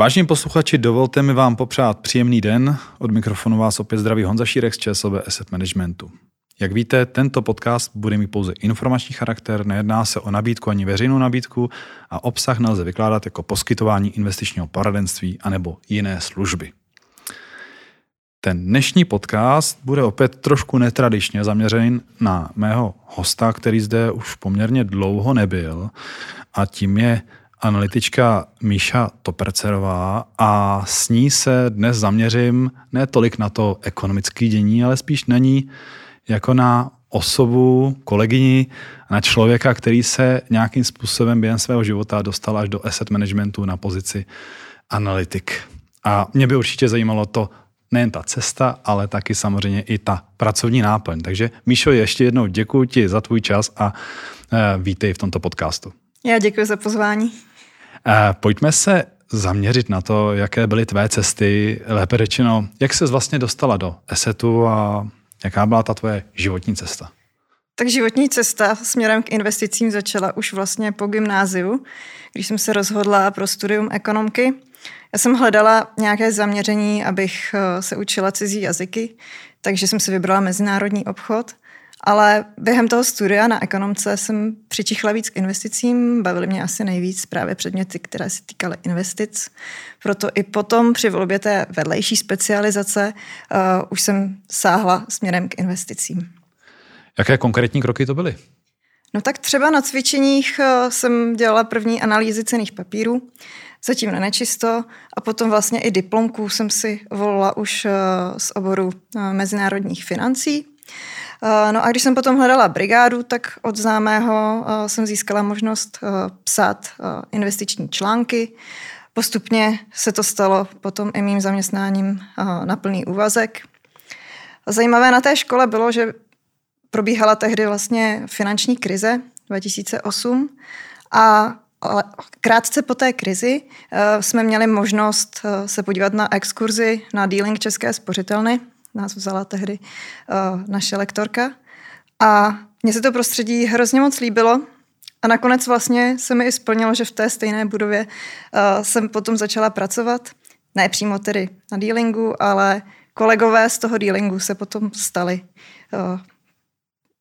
Vážení posluchači, dovolte mi vám popřát příjemný den. Od mikrofonu vás opět zdraví Honza Šírek z ČSOB Asset Managementu. Jak víte, tento podcast bude mít pouze informační charakter, nejedná se o nabídku ani veřejnou nabídku a obsah nelze vykládat jako poskytování investičního poradenství anebo jiné služby. Ten dnešní podcast bude opět trošku netradičně zaměřen na mého hosta, který zde už poměrně dlouho nebyl a tím je analytička Míša Topercerová a s ní se dnes zaměřím ne tolik na to ekonomické dění, ale spíš na ní jako na osobu, kolegyni, na člověka, který se nějakým způsobem během svého života dostal až do asset managementu na pozici analytik. A mě by určitě zajímalo to, nejen ta cesta, ale taky samozřejmě i ta pracovní náplň. Takže Míšo, ještě jednou děkuji ti za tvůj čas a eh, vítej v tomto podcastu. Já děkuji za pozvání. Pojďme se zaměřit na to, jaké byly tvé cesty, lépe řečeno, jak se vlastně dostala do ESETu a jaká byla ta tvoje životní cesta? Tak životní cesta směrem k investicím začala už vlastně po gymnáziu, když jsem se rozhodla pro studium ekonomky. Já jsem hledala nějaké zaměření, abych eh, se učila cizí jazyky, takže jsem si vybrala mezinárodní obchod. Ale během toho studia na ekonomce jsem přičichla víc k investicím, bavily mě asi nejvíc právě předměty, které se týkaly investic. Proto i potom při volbě té vedlejší specializace uh, už jsem sáhla směrem k investicím. Jaké konkrétní kroky to byly? No tak třeba na cvičeních uh, jsem dělala první analýzy cených papírů, zatím na nečisto a potom vlastně i diplomku jsem si volila už uh, z oboru mezinárodních financí. Eh, no a když jsem potom hledala brigádu, tak od známého eh, jsem získala možnost eh, psát investiční články. Postupně se to stalo potom i mým zaměstnáním na plný úvazek. Zajímavé na té škole bylo, že probíhala tehdy vlastně finanční krize 2008 a ale krátce po té krizi jsme měli možnost se podívat na exkurzi na dealing České spořitelny nás vzala tehdy uh, naše lektorka. A mně se to prostředí hrozně moc líbilo. A nakonec vlastně se mi i splnilo, že v té stejné budově uh, jsem potom začala pracovat. Ne přímo tedy na dealingu, ale kolegové z toho dealingu se potom stali uh,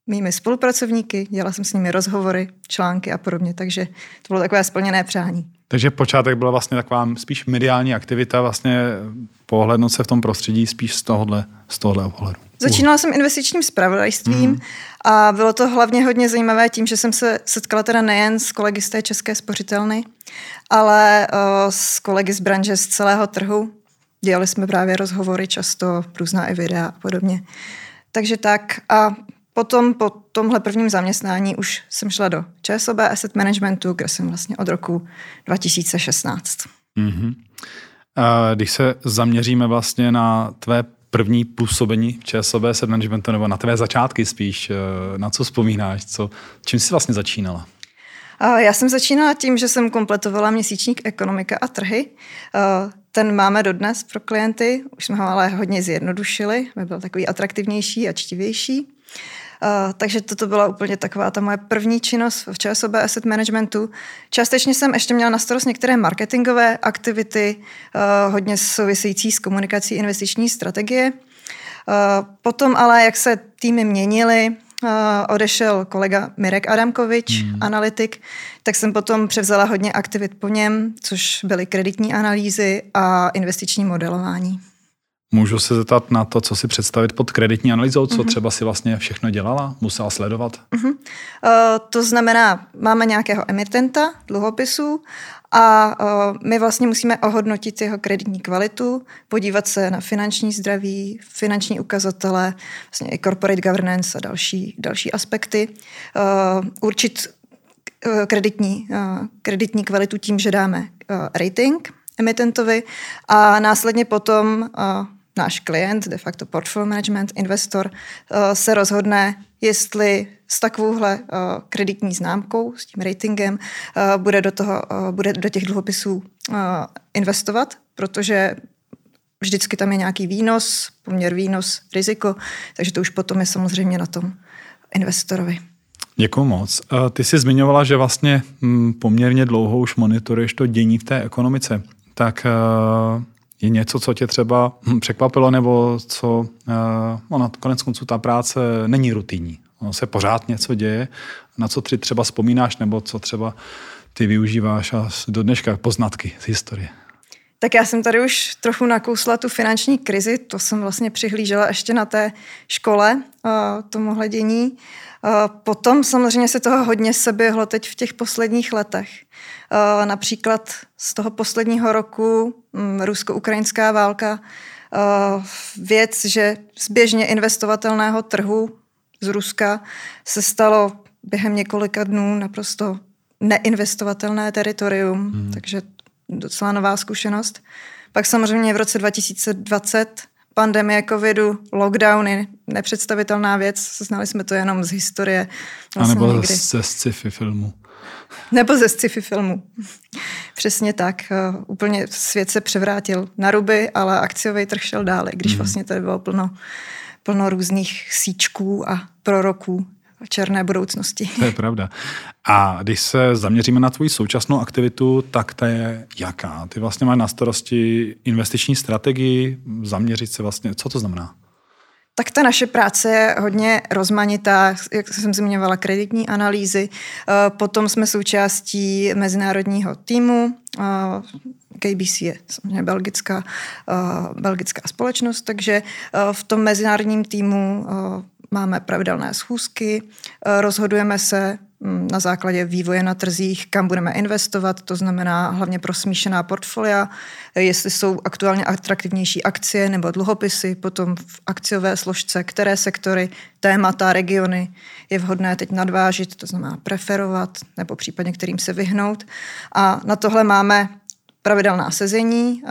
mými spolupracovníky, dělala jsem s nimi rozhovory, články a podobně, takže to bylo takové splněné přání. Takže počátek byla vlastně taková spíš mediální aktivita, vlastně pohlednout se v tom prostředí spíš z tohohle, z tohohle pohledu. Začínala jsem investičním spravodajstvím mm. a bylo to hlavně hodně zajímavé tím, že jsem se setkala teda nejen s kolegy z té české spořitelny, ale uh, s kolegy z branže z celého trhu. Dělali jsme právě rozhovory často, různá i videa a podobně. Takže tak a Potom po tomhle prvním zaměstnání už jsem šla do ČSOB Asset Managementu, kde jsem vlastně od roku 2016. Mm-hmm. A když se zaměříme vlastně na tvé první působení v ČSOB Asset Managementu, nebo na tvé začátky spíš, eh, na co vzpomínáš, co, čím jsi vlastně začínala? Já jsem začínala tím, že jsem kompletovala měsíčník ekonomika a trhy. Ten máme dodnes pro klienty, už jsme ho ale hodně zjednodušili, aby byl takový atraktivnější a čtivější. Uh, takže toto byla úplně taková ta moje první činnost v ČSOB Asset Managementu. Částečně jsem ještě měla na starost některé marketingové aktivity, uh, hodně související s komunikací investiční strategie. Uh, potom ale, jak se týmy měnily, uh, odešel kolega Mirek Adamkovič, hmm. analytik, tak jsem potom převzala hodně aktivit po něm, což byly kreditní analýzy a investiční modelování. Můžu se zeptat na to, co si představit pod kreditní analýzou, co uh-huh. třeba si vlastně všechno dělala, musela sledovat? Uh-huh. Uh, to znamená, máme nějakého emitenta dluhopisu a uh, my vlastně musíme ohodnotit jeho kreditní kvalitu, podívat se na finanční zdraví, finanční ukazatele, vlastně i corporate governance a další, další aspekty, uh, určit kreditní, uh, kreditní kvalitu tím, že dáme uh, rating emitentovi a následně potom náš klient, de facto portfolio management, investor, eh, se rozhodne, jestli s takovouhle eh, kreditní známkou, s tím ratingem, eh, bude do, toho, bude do těch dluhopisů investovat, protože vždycky tam je nějaký výnos, poměr výnos, riziko, takže to už potom je samozřejmě na tom investorovi. Děkuji moc. Ty jsi zmiňovala, že vlastně hm, poměrně dlouho už monitoruješ to dění v té ekonomice. tak je něco, co tě třeba hm, překvapilo, nebo co, uh, ono konec konců ta práce není rutinní. Ono se pořád něco děje, na co ty třeba vzpomínáš, nebo co třeba ty využíváš a do dneška poznatky z historie. Tak já jsem tady už trochu nakousla tu finanční krizi, to jsem vlastně přihlížela ještě na té škole, tomu dění. Potom samozřejmě se toho hodně seběhlo teď v těch posledních letech. Například z toho posledního roku mm, rusko-ukrajinská válka, věc, že z běžně investovatelného trhu z Ruska se stalo během několika dnů naprosto neinvestovatelné teritorium, hmm. takže docela nová zkušenost. Pak samozřejmě v roce 2020 pandemie covidu, lockdowny, nepředstavitelná věc, znali jsme to jenom z historie. Vlastně A nebo ze sci-fi filmu. Nebo ze sci-fi filmu. Přesně tak. Uh, úplně svět se převrátil na ruby, ale akciový trh šel dále, když mm. vlastně tady bylo plno, plno různých síčků a proroků černé budoucnosti. To je pravda. A když se zaměříme na tvoji současnou aktivitu, tak ta je jaká? Ty vlastně máš na starosti investiční strategii, zaměřit se vlastně, co to znamená? Tak ta naše práce je hodně rozmanitá, jak jsem zmiňovala, kreditní analýzy. Eh, potom jsme součástí mezinárodního týmu. Eh, KBC je samozřejmě belgická, eh, belgická společnost, takže v tom mezinárodním týmu máme pravidelné schůzky, eh, rozhodujeme se mm, na základě vývoje na trzích, kam budeme investovat, to znamená hlavně pro smíšená portfolia, eh, jestli jsou aktuálně atraktivnější akcie nebo dluhopisy, potom v akciové složce, které sektory, témata, regiony je vhodné teď nadvážit, to znamená preferovat nebo případně kterým se vyhnout. A na tohle máme pravidelná sezení,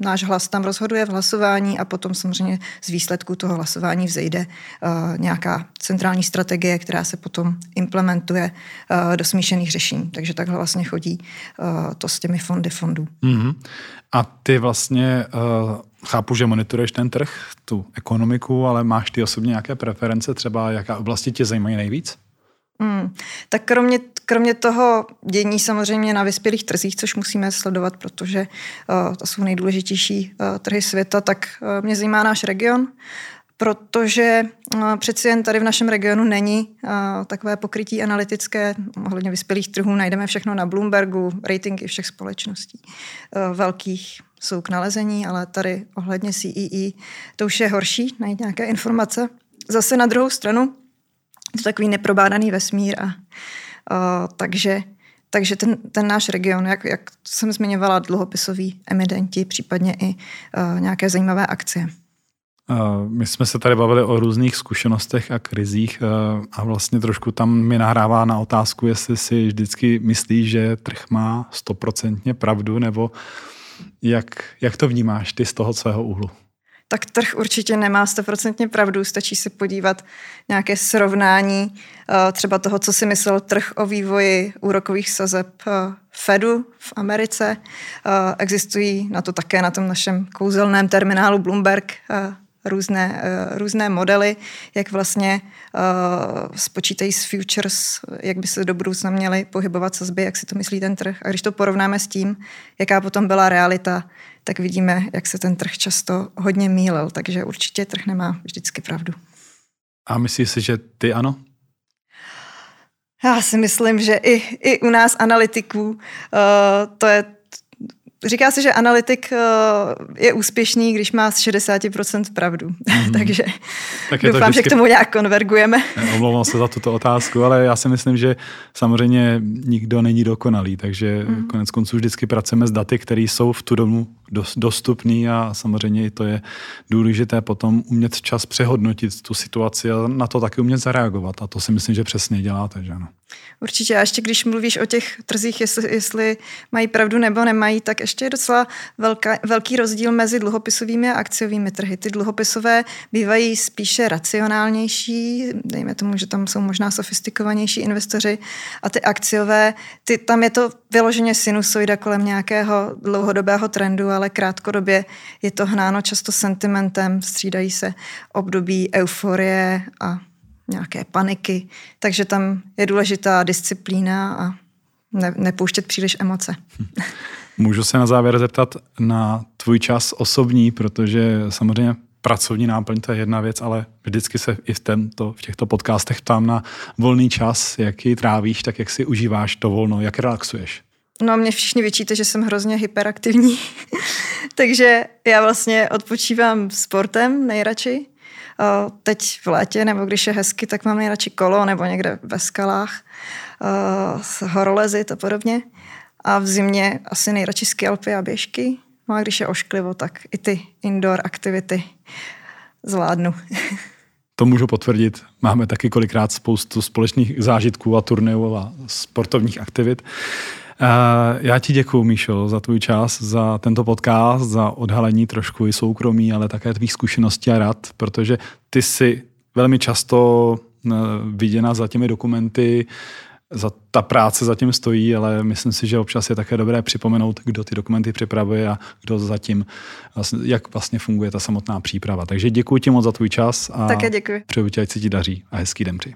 náš hlas tam rozhoduje v hlasování a potom samozřejmě z výsledku toho hlasování vzejde uh, nějaká centrální strategie, která se potom implementuje uh, do smíšených řešení. Takže takhle vlastně chodí uh, to s těmi fondy fondů. Mm-hmm. A ty vlastně chápu, že monitoruješ ten trh, tu ekonomiku, ale máš ty osobně nějaké preference, třeba jaká oblasti tě zajímají nejvíc? Hmm. Tak kromě, kromě toho dění samozřejmě na vyspělých trzích, což musíme sledovat, protože uh, to jsou nejdůležitější uh, trhy světa, tak uh, mě zajímá náš region, protože uh, přeci jen tady v našem regionu není uh, takové pokrytí analytické. Ohledně vyspělých trhů najdeme všechno na Bloombergu, ratingy všech společností uh, velkých jsou k nalezení, ale tady ohledně CEE to už je horší najít nějaké informace. Zase na druhou stranu to takový neprobádaný vesmír a uh, takže takže ten, ten náš region, jak, jak jsem zmiňovala, dluhopisoví emitenti, případně i uh, nějaké zajímavé akcie. My jsme se tady bavili o různých zkušenostech a krizích a vlastně trošku tam mi nahrává na otázku, jestli si vždycky myslíš, že trh má stoprocentně pravdu, nebo jak, jak to vnímáš ty z toho svého úhlu? Tak trh určitě nemá stoprocentně pravdu. Stačí se podívat nějaké srovnání eh, třeba toho, co si myslel trh o vývoji úrokových sazeb eh, Fedu v Americe. Eh, existují na to také na tom našem kouzelném terminálu Bloomberg různé, různé modely, jak vlastně spočítají s futures, jak by se do budoucna měly pohybovat sazby, jak si to myslí ten trh. A když to porovnáme s tím, jaká potom byla realita, tak vidíme, jak se ten trh často hodně mílil, takže určitě trh nemá vždycky pravdu. A myslíš si, že ty ano? Já si myslím, že i, i u nás analytiků uh, to je Říká se, že analytik eh, je úspěšný, když má z 60% pravdu. Mm-hmm. Takže tak doufám, vždycky... že k tomu nějak konvergujeme. Omlouvám se za tuto otázku, ale já si myslím, že samozřejmě nikdo není dokonalý, takže mm-hmm. konec konců vždycky pracujeme s daty, které jsou v tu domu dostupný a samozřejmě i to je důležité potom umět čas přehodnotit tu situaci a na to taky umět zareagovat. A to si myslím, že přesně děláte, že ano. Určitě. A ještě když mluvíš o těch trzích, jestli, jestli mají pravdu nebo nemají, tak ještě je docela velká, velký rozdíl mezi dluhopisovými a akciovými trhy. Ty dluhopisové bývají spíše racionálnější, dejme tomu, že tam jsou možná sofistikovanější investoři, a ty akciové, ty, tam je to vyloženě sinusoida kolem nějakého dlouhodobého trendu, ale krátkodobě je to hnáno často sentimentem, střídají se období euforie a nějaké paniky, takže tam je důležitá disciplína a ne, nepouštět příliš emoce. Můžu se na závěr zeptat na tvůj čas osobní, protože samozřejmě pracovní náplň to je jedna věc, ale vždycky se i v, tento, v těchto podcastech ptám na volný čas, jak ji trávíš, tak jak si užíváš to volno, jak relaxuješ. No mě všichni vyčíte, že jsem hrozně hyperaktivní, takže já vlastně odpočívám sportem nejradši. Teď v létě, nebo když je hezky, tak mám nejradši kolo nebo někde ve skalách, horolezy a podobně. A v zimě asi nejradši skialpy a běžky. No a když je ošklivo, tak i ty indoor aktivity zvládnu. To můžu potvrdit. Máme taky kolikrát spoustu společných zážitků a turnajů a sportovních aktivit. Já ti děkuji, Míšo, za tvůj čas, za tento podcast, za odhalení trošku i soukromí, ale také tvých zkušeností a rad, protože ty jsi velmi často eh, viděna za těmi dokumenty, za ta práce zatím stojí, ale myslím si, že občas je také dobré připomenout, kdo ty dokumenty připravuje a kdo zatím, vlastně, jak vlastně funguje ta samotná příprava. Takže děkuji ti moc za tvůj čas a také děkuji. přeju ti, ať se ti daří a hezký den při.